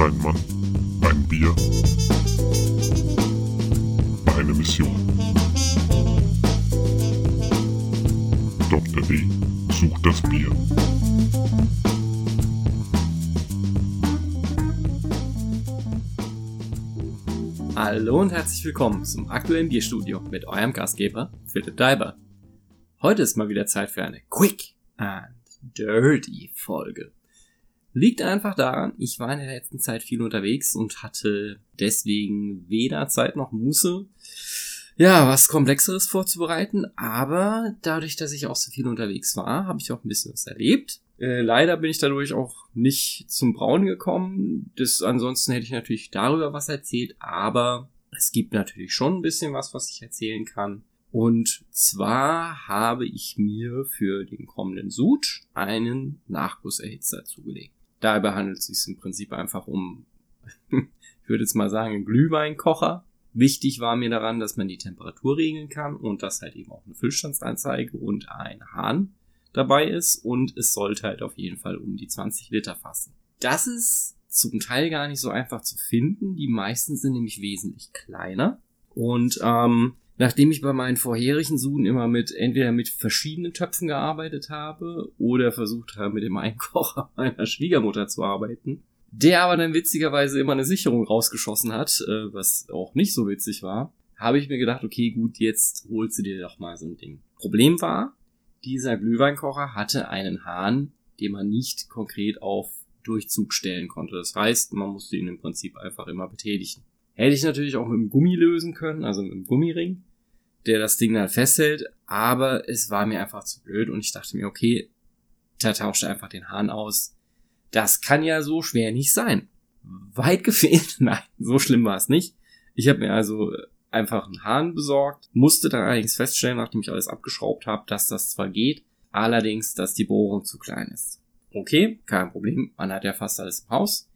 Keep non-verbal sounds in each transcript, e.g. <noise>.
Ein Mann, ein Bier, eine Mission. Dr. D sucht das Bier. Hallo und herzlich willkommen zum aktuellen Bierstudio mit eurem Gastgeber Philipp Daiber. Heute ist mal wieder Zeit für eine Quick and Dirty Folge. Liegt einfach daran, ich war in der letzten Zeit viel unterwegs und hatte deswegen weder Zeit noch Muße, ja, was Komplexeres vorzubereiten, aber dadurch, dass ich auch so viel unterwegs war, habe ich auch ein bisschen was erlebt. Äh, leider bin ich dadurch auch nicht zum Brauen gekommen. Das, ansonsten hätte ich natürlich darüber was erzählt, aber es gibt natürlich schon ein bisschen was, was ich erzählen kann. Und zwar habe ich mir für den kommenden Sud einen Nachgusserhitzer zugelegt. Dabei handelt es sich im Prinzip einfach um, <laughs> ich würde jetzt mal sagen, einen Glühweinkocher. Wichtig war mir daran, dass man die Temperatur regeln kann und dass halt eben auch eine Füllstandsanzeige und ein Hahn dabei ist und es sollte halt auf jeden Fall um die 20 Liter fassen. Das ist zum Teil gar nicht so einfach zu finden. Die meisten sind nämlich wesentlich kleiner und ähm, Nachdem ich bei meinen vorherigen Suden immer mit entweder mit verschiedenen Töpfen gearbeitet habe oder versucht habe, mit dem Einkocher <laughs> meiner Schwiegermutter zu arbeiten, der aber dann witzigerweise immer eine Sicherung rausgeschossen hat, äh, was auch nicht so witzig war, habe ich mir gedacht, okay, gut, jetzt holst du dir doch mal so ein Ding. Problem war, dieser Glühweinkocher hatte einen Hahn, den man nicht konkret auf Durchzug stellen konnte. Das heißt, man musste ihn im Prinzip einfach immer betätigen. Hätte ich natürlich auch mit dem Gummi lösen können, also mit dem Gummiring der das Ding dann festhält, aber es war mir einfach zu blöd und ich dachte mir, okay, da tauscht einfach den Hahn aus. Das kann ja so schwer nicht sein. Weit <laughs> gefehlt, nein, so schlimm war es nicht. Ich habe mir also einfach einen Hahn besorgt, musste dann allerdings feststellen, nachdem ich alles abgeschraubt habe, dass das zwar geht, allerdings, dass die Bohrung zu klein ist. Okay, kein Problem, man hat ja fast alles im Haus.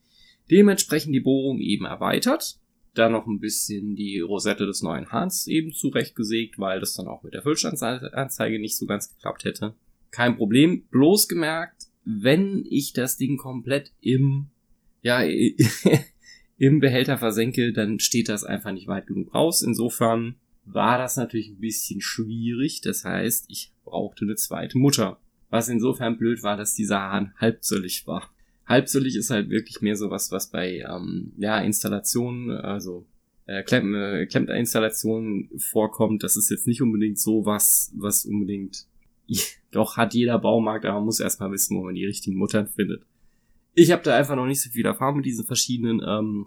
Dementsprechend die Bohrung eben erweitert dann noch ein bisschen die Rosette des neuen Hahns eben zurechtgesägt, weil das dann auch mit der Füllstandsanzeige nicht so ganz geklappt hätte. Kein Problem. Bloß gemerkt, wenn ich das Ding komplett im, ja, <laughs> im Behälter versenke, dann steht das einfach nicht weit genug raus. Insofern war das natürlich ein bisschen schwierig. Das heißt, ich brauchte eine zweite Mutter. Was insofern blöd war, dass dieser Hahn halbzöllig war. Halbsüllig ist halt wirklich mehr so was, was bei ähm, ja, Installationen, also äh, Klemm, äh, Klemmerinstallationen vorkommt. Das ist jetzt nicht unbedingt so was, was unbedingt <laughs> doch hat jeder Baumarkt, aber man muss erstmal wissen, wo man die richtigen Muttern findet. Ich habe da einfach noch nicht so viel Erfahrung mit diesen verschiedenen ähm,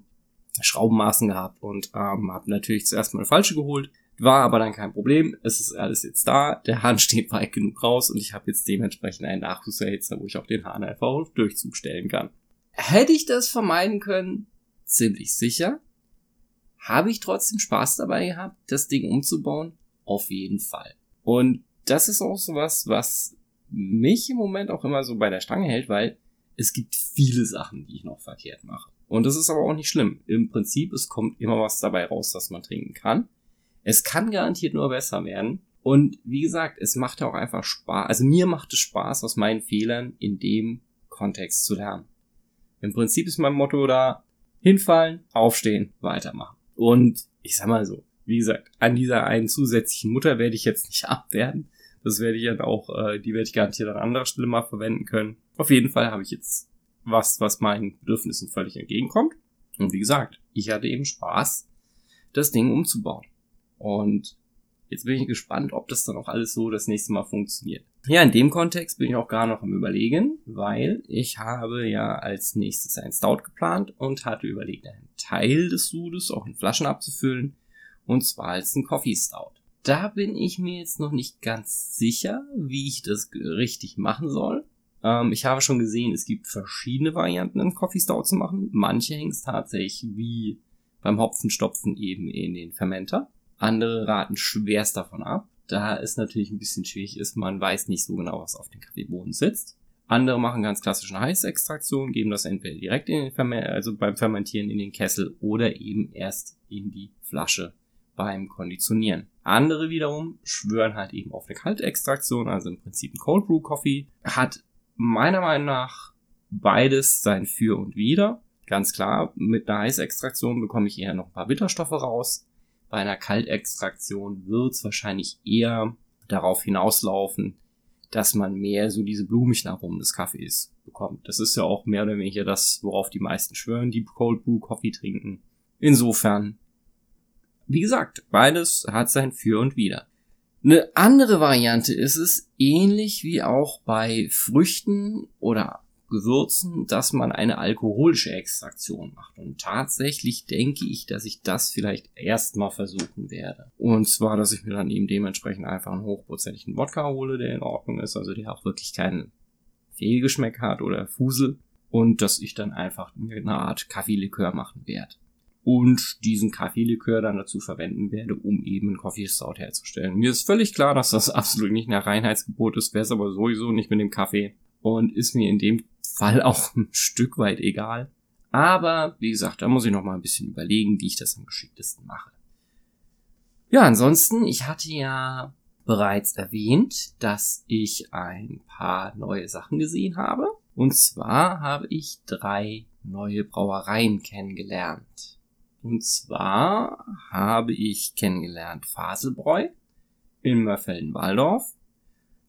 Schraubenmaßen gehabt und ähm, habe natürlich zuerst mal eine falsche geholt, war aber dann kein Problem. Es ist alles jetzt da. Der Hahn <laughs> steht weit genug raus und ich habe jetzt dementsprechend einen Nachwuchserhitzer, wo ich auch den Hahn einfach auf Durchzug stellen kann. Hätte ich das vermeiden können? Ziemlich sicher. Habe ich trotzdem Spaß dabei gehabt, das Ding umzubauen? Auf jeden Fall. Und das ist auch sowas, was mich im Moment auch immer so bei der Stange hält, weil es gibt viele Sachen, die ich noch verkehrt mache. Und das ist aber auch nicht schlimm. Im Prinzip, es kommt immer was dabei raus, was man trinken kann. Es kann garantiert nur besser werden. Und wie gesagt, es macht auch einfach Spaß. Also mir macht es Spaß, aus meinen Fehlern in dem Kontext zu lernen. Im Prinzip ist mein Motto da, hinfallen, aufstehen, weitermachen. Und ich sag mal so, wie gesagt, an dieser einen zusätzlichen Mutter werde ich jetzt nicht <laughs> abwerten. Das werde ich dann auch, äh, die werde ich garantiert an anderer Stelle mal verwenden können. Auf jeden Fall habe ich jetzt was, was meinen Bedürfnissen völlig entgegenkommt. Und wie gesagt, ich hatte eben Spaß, das Ding umzubauen. Und jetzt bin ich gespannt, ob das dann auch alles so das nächste Mal funktioniert. Ja, in dem Kontext bin ich auch gar noch am überlegen, weil ich habe ja als nächstes ein Stout geplant und hatte überlegt, einen Teil des Sudes auch in Flaschen abzufüllen, und zwar als ein Coffee Stout. Da bin ich mir jetzt noch nicht ganz sicher, wie ich das richtig machen soll. Ähm, ich habe schon gesehen, es gibt verschiedene Varianten, einen Coffee Stout zu machen. Manche hängen es tatsächlich wie beim Hopfenstopfen eben in den Fermenter. Andere raten schwerst davon ab, da es natürlich ein bisschen schwierig ist, man weiß nicht so genau, was auf den Kaffeebohnen sitzt. Andere machen ganz klassische Heißextraktion, geben das entweder direkt in den Ferment also beim Fermentieren in den Kessel oder eben erst in die Flasche beim Konditionieren. Andere wiederum schwören halt eben auf eine Kaltextraktion, also im Prinzip ein Cold Brew Coffee, hat meiner Meinung nach beides sein Für und Wider. Ganz klar, mit einer Heißextraktion bekomme ich eher noch ein paar Bitterstoffe raus. Bei einer Kaltextraktion wird es wahrscheinlich eher darauf hinauslaufen, dass man mehr so diese blumigen Aromen des Kaffees bekommt. Das ist ja auch mehr oder weniger das, worauf die meisten schwören, die Cold Brew Coffee trinken. Insofern, wie gesagt, beides hat sein Für und Wider. Eine andere Variante ist es, ähnlich wie auch bei Früchten oder Gewürzen, dass man eine alkoholische Extraktion macht. Und tatsächlich denke ich, dass ich das vielleicht erstmal versuchen werde. Und zwar, dass ich mir dann eben dementsprechend einfach einen hochprozentigen Wodka hole, der in Ordnung ist, also der auch wirklich keinen Fehlgeschmack hat oder Fusel. Und dass ich dann einfach eine Art Kaffeelikör machen werde. Und diesen Kaffeelikör dann dazu verwenden werde, um eben einen Coffee Stout herzustellen. Mir ist völlig klar, dass das <laughs> absolut nicht nach Reinheitsgebot ist, wäre es aber sowieso nicht mit dem Kaffee. Und ist mir in dem Fall auch ein Stück weit egal. Aber wie gesagt, da muss ich noch mal ein bisschen überlegen, wie ich das am geschicktesten mache. Ja, ansonsten, ich hatte ja bereits erwähnt, dass ich ein paar neue Sachen gesehen habe. Und zwar habe ich drei neue Brauereien kennengelernt. Und zwar habe ich kennengelernt Faselbräu in Mörfelden-Walldorf,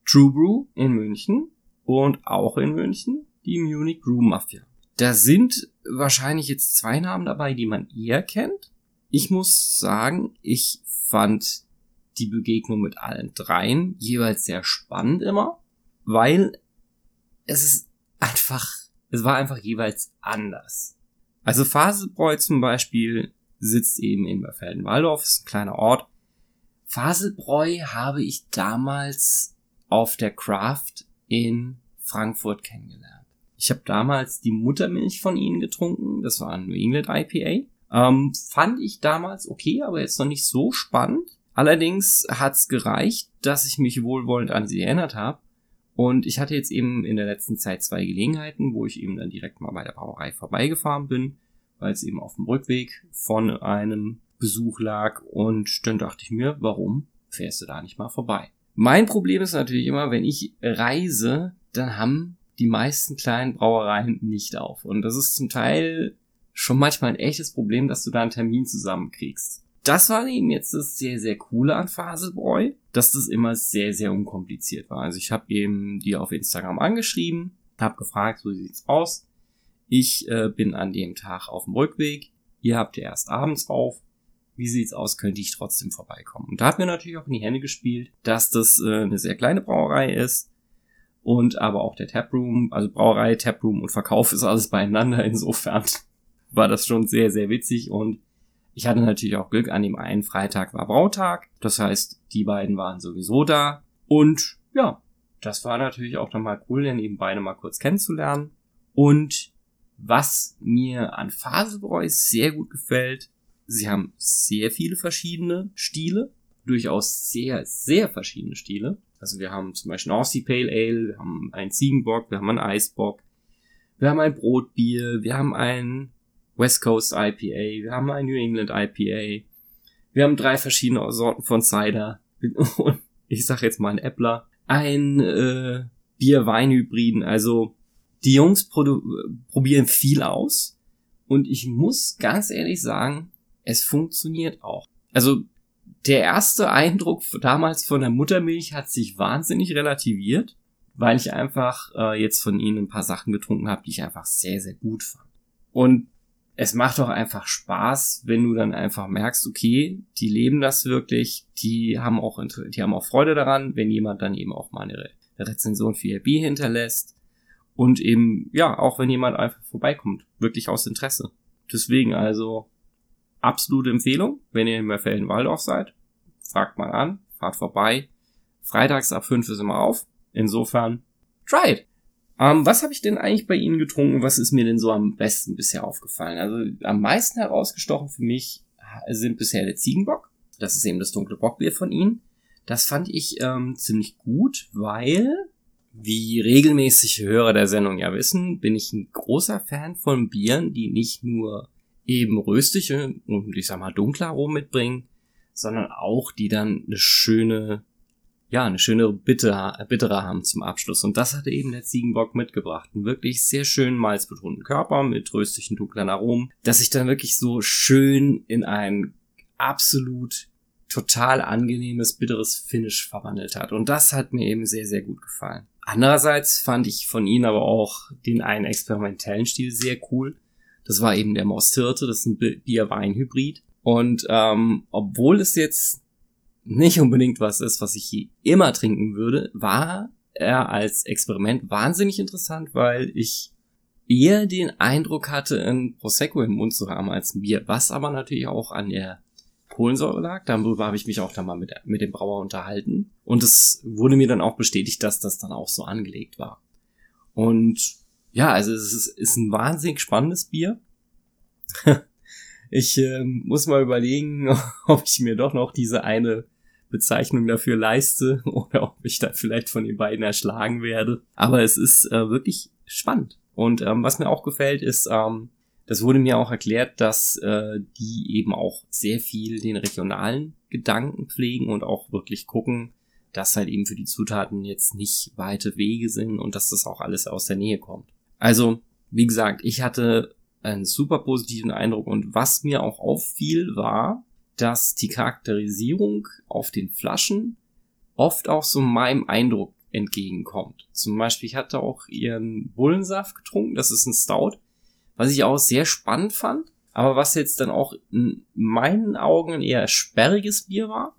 True Brew in München und auch in München die Munich Brew Mafia. Da sind wahrscheinlich jetzt zwei Namen dabei, die man eher kennt. Ich muss sagen, ich fand die Begegnung mit allen dreien jeweils sehr spannend immer, weil es ist einfach, es war einfach jeweils anders. Also Faselbräu zum Beispiel sitzt eben in Berfelden-Walldorf, ist ein kleiner Ort. Faselbräu habe ich damals auf der Craft in Frankfurt kennengelernt. Ich habe damals die Muttermilch von ihnen getrunken. Das war ein New England IPA. Ähm, fand ich damals okay, aber jetzt noch nicht so spannend. Allerdings hat's gereicht, dass ich mich wohlwollend an sie erinnert habe. Und ich hatte jetzt eben in der letzten Zeit zwei Gelegenheiten, wo ich eben dann direkt mal bei der Brauerei vorbeigefahren bin, weil es eben auf dem Rückweg von einem Besuch lag. Und dann dachte ich mir, warum fährst du da nicht mal vorbei? Mein Problem ist natürlich immer, wenn ich reise, dann haben die meisten kleinen Brauereien nicht auf. Und das ist zum Teil schon manchmal ein echtes Problem, dass du da einen Termin zusammenkriegst. Das war eben jetzt das sehr, sehr coole an Faselbräu, dass das immer sehr, sehr unkompliziert war. Also ich habe eben die auf Instagram angeschrieben, habe gefragt, so sieht's aus. Ich äh, bin an dem Tag auf dem Rückweg. Ihr habt ja erst abends auf. Wie sieht's aus? Könnte ich trotzdem vorbeikommen? Und da hat mir natürlich auch in die Hände gespielt, dass das äh, eine sehr kleine Brauerei ist, und aber auch der Taproom, also Brauerei, Taproom und Verkauf ist alles beieinander. Insofern <laughs> war das schon sehr, sehr witzig und ich hatte natürlich auch Glück, an dem einen Freitag war Brautag. Das heißt, die beiden waren sowieso da und ja, das war natürlich auch dann mal cool, denn eben beide mal kurz kennenzulernen. Und was mir an Faselbräu sehr gut gefällt, sie haben sehr viele verschiedene Stile, durchaus sehr, sehr verschiedene Stile. Also wir haben zum Beispiel Aussie Pale Ale, wir haben einen Ziegenbock, wir haben einen Eisbock, wir haben ein Brotbier, wir haben ein West Coast IPA, wir haben ein New England IPA, wir haben drei verschiedene Sorten von Cider <laughs> und ich sag jetzt mal ein Äppler, ein äh, Bier-Wein-Hybriden, also die Jungs probieren viel aus und ich muss ganz ehrlich sagen, es funktioniert auch. Also der erste Eindruck damals von der Muttermilch hat sich wahnsinnig relativiert, weil ich einfach äh, jetzt von ihnen ein paar Sachen getrunken habe, die ich einfach sehr, sehr gut fand. Und es macht doch einfach Spaß, wenn du dann einfach merkst, okay, die leben das wirklich, die haben auch, die haben auch Freude daran, wenn jemand dann eben auch mal eine Rezension für ihr Bier hinterlässt. Und eben, ja, auch wenn jemand einfach vorbeikommt, wirklich aus Interesse. Deswegen also, absolute Empfehlung, wenn ihr in Mörfelden-Waldorf seid. Fragt mal an, fahrt vorbei. Freitags ab 5 ist immer auf. Insofern, try it. Ähm, was habe ich denn eigentlich bei Ihnen getrunken? Was ist mir denn so am besten bisher aufgefallen? Also am meisten herausgestochen für mich sind bisher der Ziegenbock. Das ist eben das dunkle Bockbier von Ihnen. Das fand ich ähm, ziemlich gut, weil, wie regelmäßige Hörer der Sendung ja wissen, bin ich ein großer Fan von Bieren, die nicht nur eben röstliche und ich sag mal dunkle Aromen mitbringen, sondern auch die dann eine schöne ja, eine schöne bittere, bittere haben zum Abschluss. Und das hatte eben der Ziegenbock mitgebracht. Einen wirklich sehr schönen malzbetonten Körper mit röstlichen dunklen Aromen, dass sich dann wirklich so schön in ein absolut total angenehmes, bitteres Finish verwandelt hat. Und das hat mir eben sehr, sehr gut gefallen. Andererseits fand ich von ihnen aber auch den einen experimentellen Stil sehr cool. Das war eben der Mostirte, das ist ein Bier-Wein-Hybrid. Und ähm, obwohl es jetzt nicht unbedingt was ist, was ich je immer trinken würde, war er als Experiment wahnsinnig interessant, weil ich eher den Eindruck hatte, ein Prosecco im Mund zu haben als ein Bier, was aber natürlich auch an der Kohlensäure lag. Darüber habe ich mich auch dann mal mit, mit dem Brauer unterhalten. Und es wurde mir dann auch bestätigt, dass das dann auch so angelegt war. Und ja, also es ist, ist ein wahnsinnig spannendes Bier. <laughs> ich äh, muss mal überlegen, <laughs> ob ich mir doch noch diese eine Bezeichnung dafür leiste <laughs> oder ob ich da vielleicht von den beiden erschlagen werde. Aber es ist äh, wirklich spannend. Und ähm, was mir auch gefällt, ist, ähm, das wurde mir auch erklärt, dass äh, die eben auch sehr viel den regionalen Gedanken pflegen und auch wirklich gucken, dass halt eben für die Zutaten jetzt nicht weite Wege sind und dass das auch alles aus der Nähe kommt. Also, wie gesagt, ich hatte einen super positiven Eindruck und was mir auch auffiel war, dass die Charakterisierung auf den Flaschen oft auch so meinem Eindruck entgegenkommt. Zum Beispiel, ich hatte auch ihren Bullensaft getrunken, das ist ein Stout, was ich auch sehr spannend fand, aber was jetzt dann auch in meinen Augen ein eher sperriges Bier war.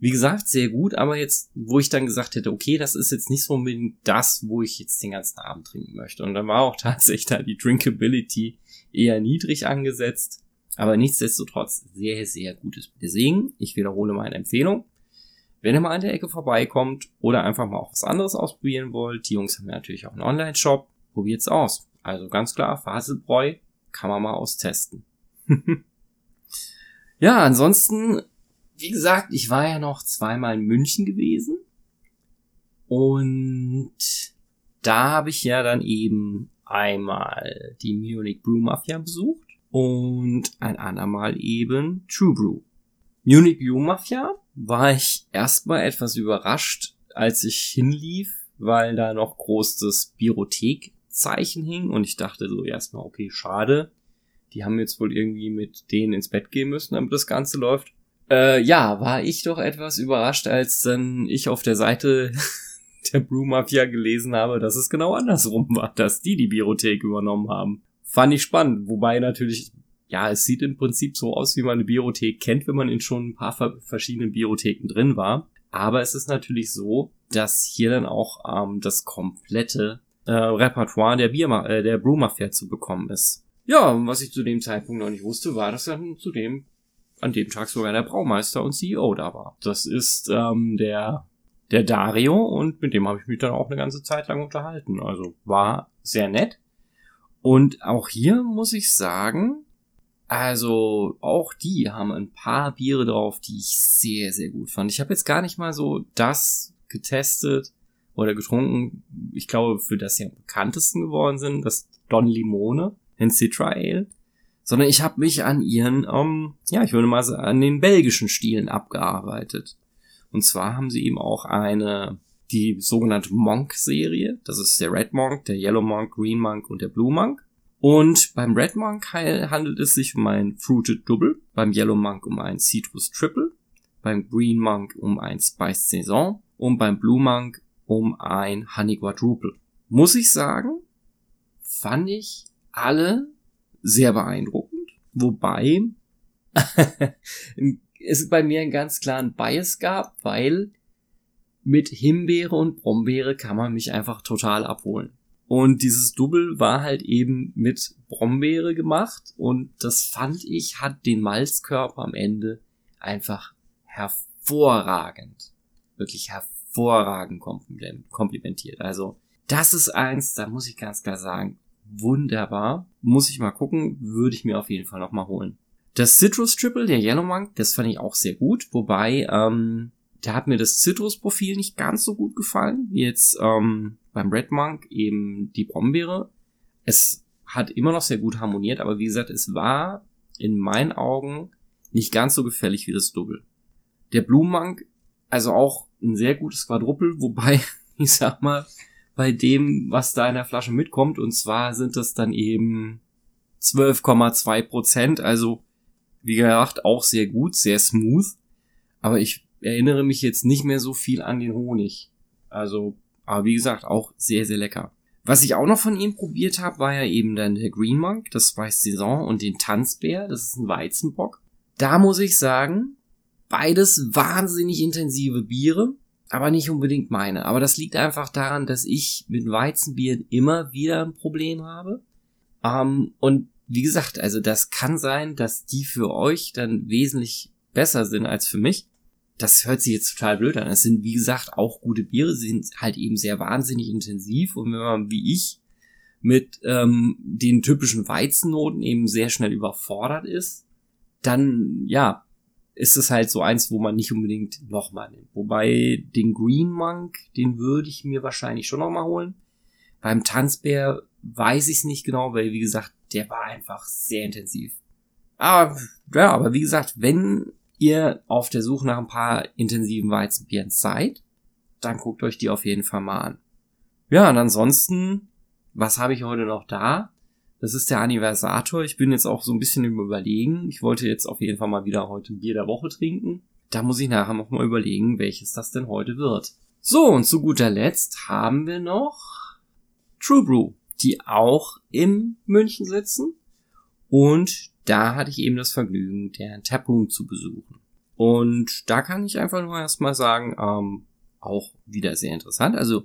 Wie gesagt, sehr gut, aber jetzt, wo ich dann gesagt hätte, okay, das ist jetzt nicht so unbedingt das, wo ich jetzt den ganzen Abend trinken möchte. Und dann war auch <laughs> tatsächlich da die Drinkability eher niedrig angesetzt. Aber nichtsdestotrotz sehr, sehr gutes. Deswegen, ich wiederhole meine Empfehlung. Wenn ihr mal an der Ecke vorbeikommt oder einfach mal auch was anderes ausprobieren wollt, die Jungs haben ja natürlich auch einen Online-Shop, probiert's aus. Also ganz klar, Faselbräu kann man mal austesten. <laughs> ja, ansonsten, wie gesagt, ich war ja noch zweimal in München gewesen. Und da habe ich ja dann eben einmal die Munich Brew Mafia besucht und ein andermal eben True Brew. Munich Brew Mafia war ich erstmal etwas überrascht, als ich hinlief, weil da noch groß das Biothek-Zeichen hing und ich dachte so erstmal, okay, schade. Die haben jetzt wohl irgendwie mit denen ins Bett gehen müssen, damit das Ganze läuft. Äh, ja, war ich doch etwas überrascht, als dann ich auf der Seite <laughs> der Brew Mafia gelesen habe, dass es genau andersrum war, dass die die Biothek übernommen haben. Fand ich spannend, wobei natürlich, ja, es sieht im Prinzip so aus, wie man eine Biothek kennt, wenn man in schon ein paar verschiedenen Biotheken drin war. Aber es ist natürlich so, dass hier dann auch ähm, das komplette äh, Repertoire der Bier äh, der Brewmafia zu bekommen ist. Ja, was ich zu dem Zeitpunkt noch nicht wusste, war, dass dann zu dem an dem Tag sogar der Braumeister und CEO da war. Das ist ähm, der der Dario und mit dem habe ich mich dann auch eine ganze Zeit lang unterhalten. Also war sehr nett. Und auch hier muss ich sagen, also auch die haben ein paar Biere drauf, die ich sehr, sehr gut fand. Ich habe jetzt gar nicht mal so das getestet oder getrunken. Ich glaube, für das sie am bekanntesten geworden sind, das Don Limone, den Citra Ale. Sondern ich habe mich an ihren, ähm, ja, ich würde mal sagen, an den belgischen Stilen abgearbeitet. Und zwar haben sie eben auch eine die sogenannte Monk-Serie. Das ist der Red Monk, der Yellow Monk, Green Monk und der Blue Monk. Und beim Red Monk handelt es sich um ein Fruited Double, beim Yellow Monk um ein Citrus Triple, beim Green Monk um ein Spice Saison und beim Blue Monk um ein Honey Quadruple. Muss ich sagen, fand ich alle sehr beeindruckend, wobei <laughs> es bei mir einen ganz klaren Bias gab, weil mit Himbeere und Brombeere kann man mich einfach total abholen. Und dieses Double war halt eben mit Brombeere gemacht und das fand ich hat den Malzkörper am Ende einfach hervorragend, wirklich hervorragend komplimentiert. Also das ist eins, da muss ich ganz klar sagen, wunderbar. Muss ich mal gucken, würde ich mir auf jeden Fall nochmal holen. Das Citrus Triple, der Yellow Monk, das fand ich auch sehr gut, wobei ähm, da hat mir das Zitrusprofil nicht ganz so gut gefallen, wie jetzt ähm, beim Red Monk eben die Brombeere. Es hat immer noch sehr gut harmoniert, aber wie gesagt, es war in meinen Augen nicht ganz so gefällig wie das Double. Der Blue Monk, also auch ein sehr gutes Quadruppel, wobei, <laughs> ich sag mal, bei dem, was da in der Flasche mitkommt, und zwar sind das dann eben 12,2 Prozent, also wie gesagt, auch sehr gut, sehr smooth, aber ich erinnere mich jetzt nicht mehr so viel an den Honig. Also, aber wie gesagt, auch sehr, sehr lecker. Was ich auch noch von ihm probiert habe, war ja eben dann der Green Monk, das Spice Saison und den Tanzbär, das ist ein Weizenbock. Da muss ich sagen, beides wahnsinnig intensive Biere, aber nicht unbedingt meine. Aber das liegt einfach daran, dass ich mit Weizenbieren immer wieder ein Problem habe. Ähm, und wie gesagt, also das kann sein, dass die für euch dann wesentlich besser sind als für mich. Das hört sich jetzt total blöd an. Es sind, wie gesagt, auch gute Biere, sie sind halt eben sehr wahnsinnig intensiv und wenn man, wie ich, mit ähm, den typischen Weizennoten eben sehr schnell überfordert ist, dann, ja, ist es halt so eins, wo man nicht unbedingt nochmal nimmt. Wobei den Green Monk, den würde ich mir wahrscheinlich schon nochmal holen. Beim Tanzbär weiß ich es nicht genau, weil wie gesagt, der war einfach sehr intensiv. Aber ja, aber wie gesagt, wenn ihr auf der Suche nach ein paar intensiven Weizenbieren seid, dann guckt euch die auf jeden Fall mal an. Ja, und ansonsten, was habe ich heute noch da? Das ist der Anniversator. Ich bin jetzt auch so ein bisschen im Überlegen. Ich wollte jetzt auf jeden Fall mal wieder heute ein Bier der Woche trinken. Da muss ich nachher noch mal überlegen, welches das denn heute wird. So, und zu guter Letzt haben wir noch True Brew, die auch in München sitzen. Und da hatte ich eben das Vergnügen, deren Taproom zu besuchen. Und da kann ich einfach nur erstmal sagen, ähm, auch wieder sehr interessant. Also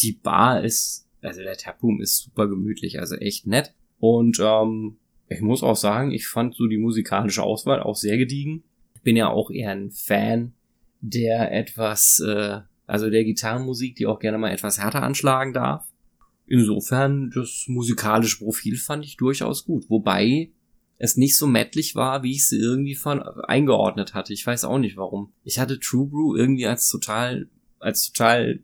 die Bar ist, also der Taproom ist super gemütlich, also echt nett. Und ähm, ich muss auch sagen, ich fand so die musikalische Auswahl auch sehr gediegen. Ich bin ja auch eher ein Fan der etwas, äh, also der Gitarrenmusik, die auch gerne mal etwas härter anschlagen darf. Insofern, das musikalische Profil fand ich durchaus gut. Wobei es nicht so mettlich war, wie ich es irgendwie von eingeordnet hatte. Ich weiß auch nicht warum. Ich hatte True Brew irgendwie als total, als total,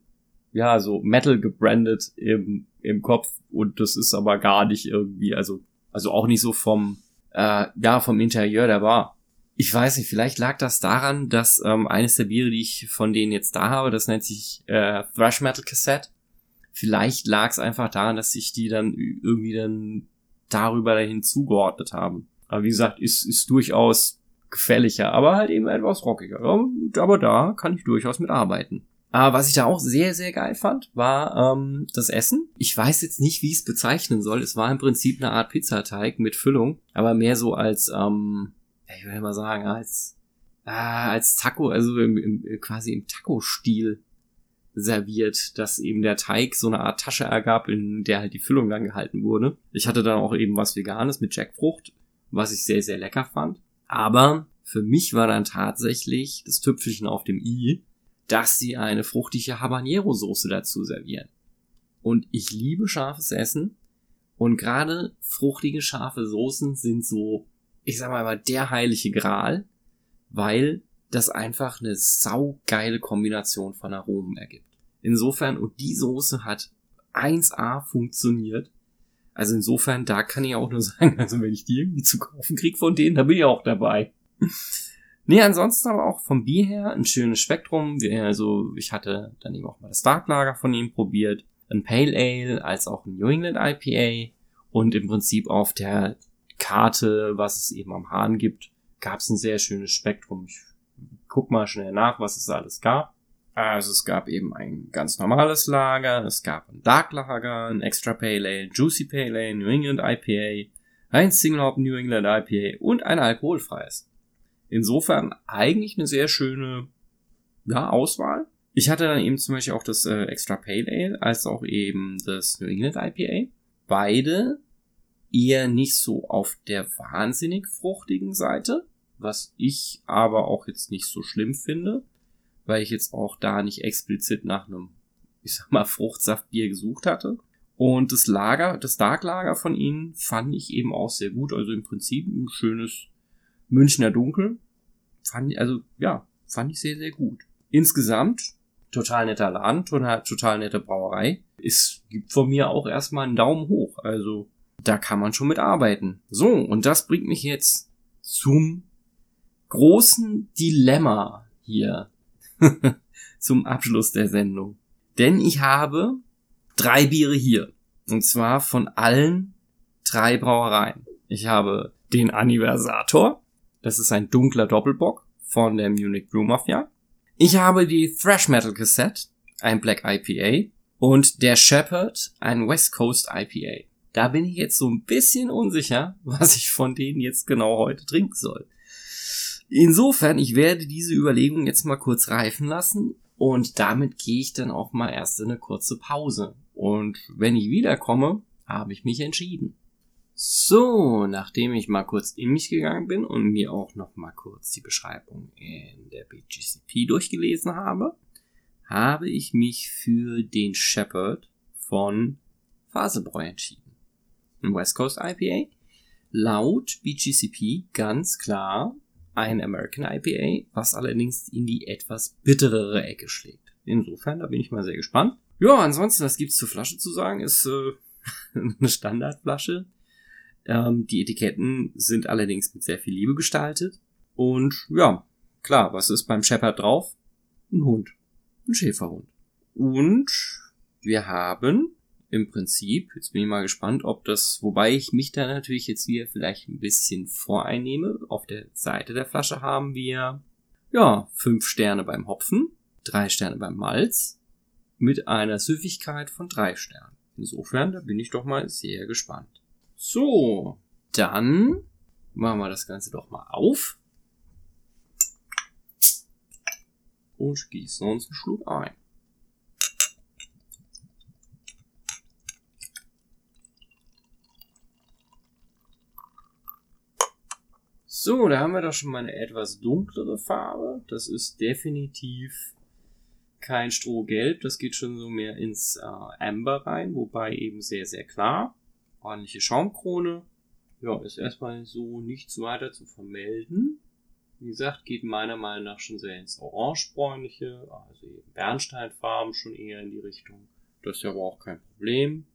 ja, so Metal gebrandet im, im Kopf und das ist aber gar nicht irgendwie, also, also auch nicht so vom, äh, ja, vom Interieur der Bar. Ich weiß nicht, vielleicht lag das daran, dass ähm, eines der Biere, die ich von denen jetzt da habe, das nennt sich äh, Thrash Metal Cassette. Vielleicht lag es einfach daran, dass ich die dann irgendwie dann darüber dahin zugeordnet haben. Aber wie gesagt, ist, ist durchaus gefälliger, aber halt eben etwas rockiger. Aber da kann ich durchaus mit Aber was ich da auch sehr, sehr geil fand, war ähm, das Essen. Ich weiß jetzt nicht, wie ich es bezeichnen soll. Es war im Prinzip eine Art Pizzateig mit Füllung, aber mehr so als, ähm, ich würde mal sagen, als, äh, als Taco, also im, im, quasi im Taco-Stil serviert, dass eben der Teig so eine Art Tasche ergab, in der halt die Füllung dann gehalten wurde. Ich hatte dann auch eben was Veganes mit Jackfrucht, was ich sehr, sehr lecker fand. Aber für mich war dann tatsächlich das Tüpfelchen auf dem i, dass sie eine fruchtige Habanero-Soße dazu servieren. Und ich liebe scharfes Essen. Und gerade fruchtige, scharfe Soßen sind so, ich sag mal, der heilige Gral, weil das einfach eine saugeile Kombination von Aromen ergibt. Insofern, und die Soße hat 1A funktioniert. Also insofern, da kann ich auch nur <laughs> sagen, also wenn ich die irgendwie zu kaufen krieg von denen, da bin ich auch dabei. Nee, ansonsten aber auch vom Bier her ein schönes Spektrum. Also ich hatte dann eben auch mal das Dark Lager von ihm probiert. Ein Pale Ale als auch ein New England IPA. Und im Prinzip auf der Karte, was es eben am Hahn gibt, gab es ein sehr schönes Spektrum. Ich guck mal schnell nach, was es alles gab. Also es gab eben ein ganz normales Lager, es gab ein Dark Lager, ein Extra Pale Ale, Juicy Pale Ale, New England IPA, ein Single Hop New England IPA und ein alkoholfreies. Insofern eigentlich eine sehr schöne ja, Auswahl. Ich hatte dann eben zum Beispiel auch das äh, Extra Pale Ale als auch eben das New England IPA. Beide eher nicht so auf der wahnsinnig fruchtigen Seite was ich aber auch jetzt nicht so schlimm finde, weil ich jetzt auch da nicht explizit nach einem, ich sag mal, Fruchtsaftbier gesucht hatte. Und das Lager, das Dark Lager von ihnen fand ich eben auch sehr gut. Also im Prinzip ein schönes Münchner Dunkel. Fand ich, also ja, fand ich sehr, sehr gut. Insgesamt total netter Laden, total, total nette Brauerei. Es gibt von mir auch erstmal einen Daumen hoch. Also da kann man schon mit arbeiten. So, und das bringt mich jetzt zum großen Dilemma hier. <laughs> zum Abschluss der Sendung. Denn ich habe drei Biere hier. Und zwar von allen drei Brauereien. Ich habe den Anniversator. Das ist ein dunkler Doppelbock von der Munich Brew Mafia. Ich habe die Thrash Metal Cassette, ein Black IPA. Und der Shepherd, ein West Coast IPA. Da bin ich jetzt so ein bisschen unsicher, <laughs> was ich von denen jetzt genau heute trinken soll. Insofern, ich werde diese Überlegung jetzt mal kurz reifen lassen und damit gehe ich dann auch mal erst in eine kurze Pause. Und wenn ich wiederkomme, habe ich mich entschieden. So, nachdem ich mal kurz in mich gegangen bin und mir auch noch mal kurz die Beschreibung in der BGCP durchgelesen habe, habe ich mich für den Shepherd von Faselbräu entschieden. Ein West Coast IPA. Laut BGCP ganz klar ein American IPA, was allerdings in die etwas bitterere Ecke schlägt. Insofern, da bin ich mal sehr gespannt. Ja, ansonsten, was gibt's zur Flasche zu sagen? Ist äh, <laughs> eine Standardflasche. Ähm, die Etiketten sind allerdings mit sehr viel Liebe gestaltet. Und ja, klar, was ist beim Shepherd drauf? Ein Hund. Ein Schäferhund. Und wir haben im Prinzip. Jetzt bin ich mal gespannt, ob das, wobei ich mich da natürlich jetzt wieder vielleicht ein bisschen voreinnehme. Auf der Seite der Flasche haben wir, ja, fünf Sterne beim Hopfen, drei Sterne beim Malz, mit einer Süffigkeit von drei Sternen. Insofern, da bin ich doch mal sehr gespannt. So, dann machen wir das Ganze doch mal auf. Und gießen uns einen Schluck ein. So, da haben wir doch schon mal eine etwas dunklere Farbe. Das ist definitiv kein Strohgelb. Das geht schon so mehr ins äh, Amber rein, wobei eben sehr, sehr klar. Ordentliche Schaumkrone. Ja, ist erstmal so nichts weiter zu vermelden. Wie gesagt, geht meiner Meinung nach schon sehr ins Orangebräunliche, also eben Bernsteinfarben schon eher in die Richtung. Das ist ja aber auch kein Problem.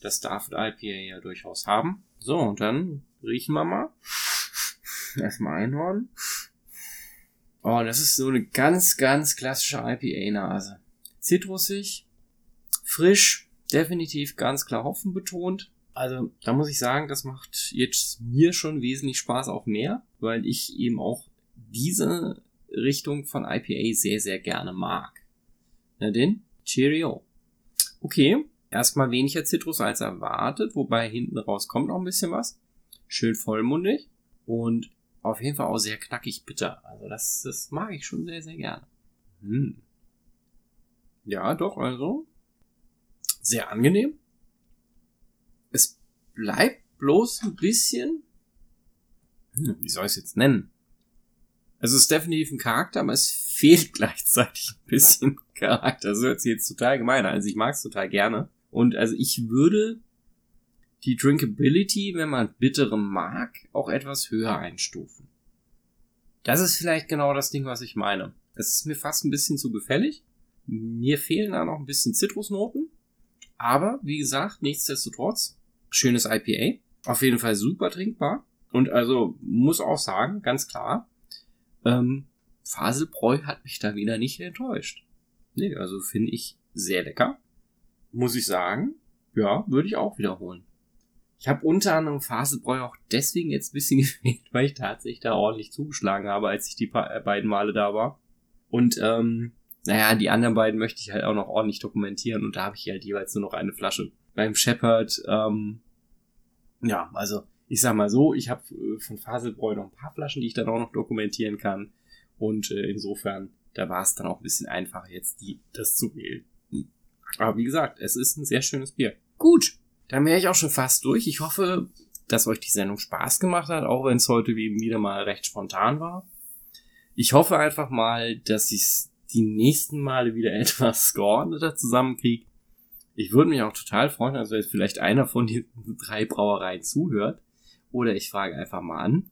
Das darf IPA ja durchaus haben. So, und dann riechen wir mal. <laughs> Erstmal Einhorn. Oh, das ist so eine ganz, ganz klassische IPA-Nase. Zitrusig, frisch, definitiv ganz klar Hopfen betont. Also, da muss ich sagen, das macht jetzt mir schon wesentlich Spaß auch mehr, weil ich eben auch diese Richtung von IPA sehr, sehr gerne mag. Na denn, Cheerio. Okay, erstmal weniger Zitrus als erwartet, wobei hinten raus kommt noch ein bisschen was. Schön vollmundig und auf jeden Fall auch sehr knackig bitter. Also das, das mag ich schon sehr, sehr gerne. Hm. Ja, doch, also sehr angenehm. Es bleibt bloß ein bisschen, hm, wie soll ich es jetzt nennen? Also es ist definitiv ein Charakter, aber es fehlt <laughs> gleichzeitig ein bisschen Charakter. Das hört sich jetzt total gemein. Also ich mag es total gerne. Und also ich würde die Drinkability, wenn man bittere mag, auch etwas höher einstufen. Das ist vielleicht genau das Ding, was ich meine. Es ist mir fast ein bisschen zu gefällig. Mir fehlen da noch ein bisschen Zitrusnoten. Aber, wie gesagt, nichtsdestotrotz, schönes IPA. Auf jeden Fall super trinkbar. Und also, muss auch sagen, ganz klar, ähm, Faselbräu hat mich da wieder nicht enttäuscht. Nee, also finde ich sehr lecker. Muss ich sagen. Ja, würde ich auch wiederholen. Ich habe unter anderem Faselbräu auch deswegen jetzt ein bisschen <laughs> gefehlt, weil ich tatsächlich da ordentlich zugeschlagen habe, als ich die äh, beiden Male da war. Und ähm, naja, die anderen beiden möchte ich halt auch noch ordentlich dokumentieren und da habe ich halt jeweils nur noch eine Flasche. Beim Shepard, ähm, ja, also ich sag mal so, ich habe äh, von Faselbräu noch ein paar Flaschen, die ich dann auch noch dokumentieren kann. Und äh, insofern, da war es dann auch ein bisschen einfacher, jetzt die, das zu wählen. Aber wie gesagt, es ist ein sehr schönes Bier. Gut, dann wäre ich auch schon fast durch. Ich hoffe, dass euch die Sendung Spaß gemacht hat, auch wenn es heute wieder mal recht spontan war. Ich hoffe einfach mal, dass ich die nächsten Male wieder <laughs> etwas geordneter zusammenkriege. Ich würde mich auch total freuen, also wenn vielleicht einer von den <laughs> drei Brauereien zuhört. Oder ich frage einfach mal an,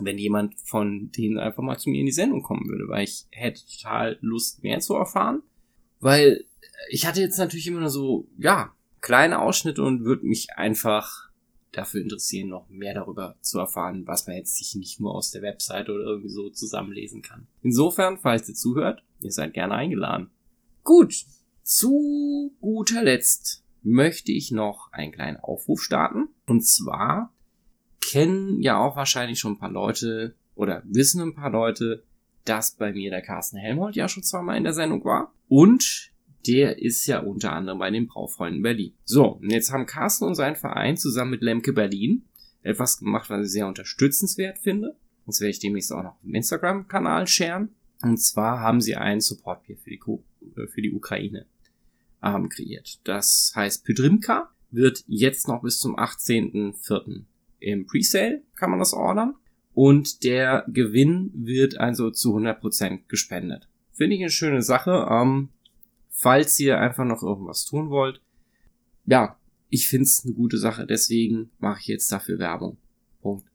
wenn jemand von denen einfach mal zu mir in die Sendung kommen würde, weil ich hätte total Lust, mehr zu erfahren. Weil ich hatte jetzt natürlich immer nur so, ja, kleine Ausschnitte und würde mich einfach dafür interessieren, noch mehr darüber zu erfahren, was man jetzt sich nicht nur aus der Webseite oder irgendwie so zusammenlesen kann. Insofern, falls ihr zuhört, ihr seid gerne eingeladen. Gut, zu guter Letzt möchte ich noch einen kleinen Aufruf starten. Und zwar kennen ja auch wahrscheinlich schon ein paar Leute oder wissen ein paar Leute, dass bei mir der Carsten Helmholt ja schon zweimal in der Sendung war. Und der ist ja unter anderem bei den Braufreunden Berlin. So, und jetzt haben Carsten und sein Verein zusammen mit Lemke Berlin etwas gemacht, was ich sehr unterstützenswert finde. Das werde ich demnächst auch noch im Instagram-Kanal sharen. Und zwar haben sie ein Support-Bier für äh, für die Ukraine ähm, kreiert. Das heißt Pydrimka, wird jetzt noch bis zum 18.04. im Presale, kann man das ordern. Und der Gewinn wird also zu 100% gespendet. Finde ich eine schöne Sache. Ähm, falls ihr einfach noch irgendwas tun wollt. Ja, ich find's eine gute Sache, deswegen mache ich jetzt dafür Werbung. Punkt.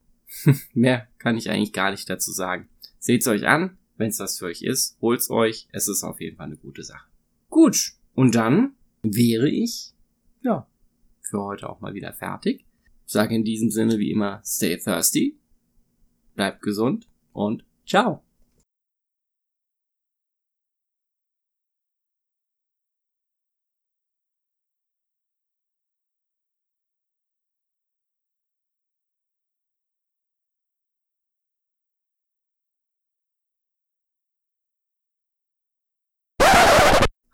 <laughs> Mehr kann ich eigentlich gar nicht dazu sagen. Seht's euch an, wenn's was für euch ist, holt's euch, es ist auf jeden Fall eine gute Sache. Gut, und dann wäre ich, ja, für heute auch mal wieder fertig. Sage in diesem Sinne wie immer, stay thirsty, bleibt gesund und ciao.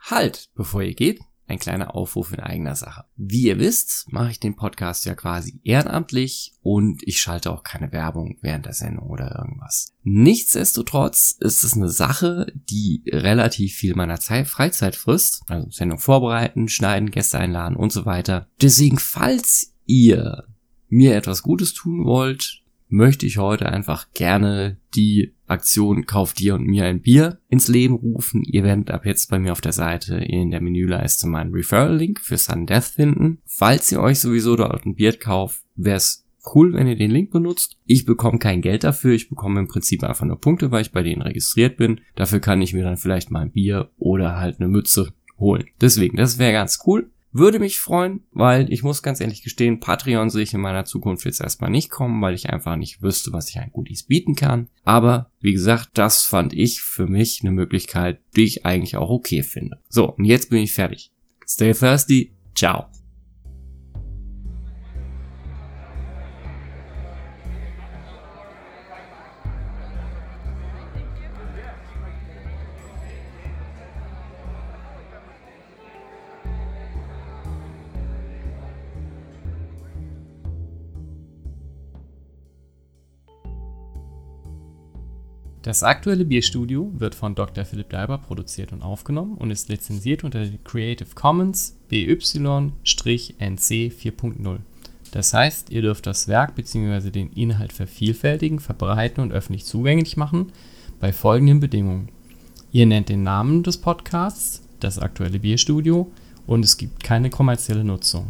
Halt, bevor ihr geht, ein kleiner Aufruf in eigener Sache. Wie ihr wisst, mache ich den Podcast ja quasi ehrenamtlich und ich schalte auch keine Werbung während der Sendung oder irgendwas. Nichtsdestotrotz ist es eine Sache, die relativ viel meiner Zeit, Freizeit frisst. Also Sendung vorbereiten, schneiden, Gäste einladen und so weiter. Deswegen, falls ihr mir etwas Gutes tun wollt, möchte ich heute einfach gerne die Aktion Kauf dir und mir ein Bier ins Leben rufen. Ihr werdet ab jetzt bei mir auf der Seite in der Menüleiste meinen Referral-Link für Sun Death finden. Falls ihr euch sowieso dort ein Bier kauft, wäre es cool, wenn ihr den Link benutzt. Ich bekomme kein Geld dafür, ich bekomme im Prinzip einfach nur Punkte, weil ich bei denen registriert bin. Dafür kann ich mir dann vielleicht mal ein Bier oder halt eine Mütze holen. Deswegen, das wäre ganz cool. Würde mich freuen, weil ich muss ganz ehrlich gestehen, Patreon sehe ich in meiner Zukunft jetzt erstmal nicht kommen, weil ich einfach nicht wüsste, was ich an Goodies bieten kann. Aber wie gesagt, das fand ich für mich eine Möglichkeit, die ich eigentlich auch okay finde. So, und jetzt bin ich fertig. Stay thirsty. Ciao. Das aktuelle Bierstudio wird von Dr. Philipp Dalber produziert und aufgenommen und ist lizenziert unter Creative Commons BY-NC 4.0. Das heißt, ihr dürft das Werk bzw. den Inhalt vervielfältigen, verbreiten und öffentlich zugänglich machen bei folgenden Bedingungen. Ihr nennt den Namen des Podcasts, das aktuelle Bierstudio und es gibt keine kommerzielle Nutzung.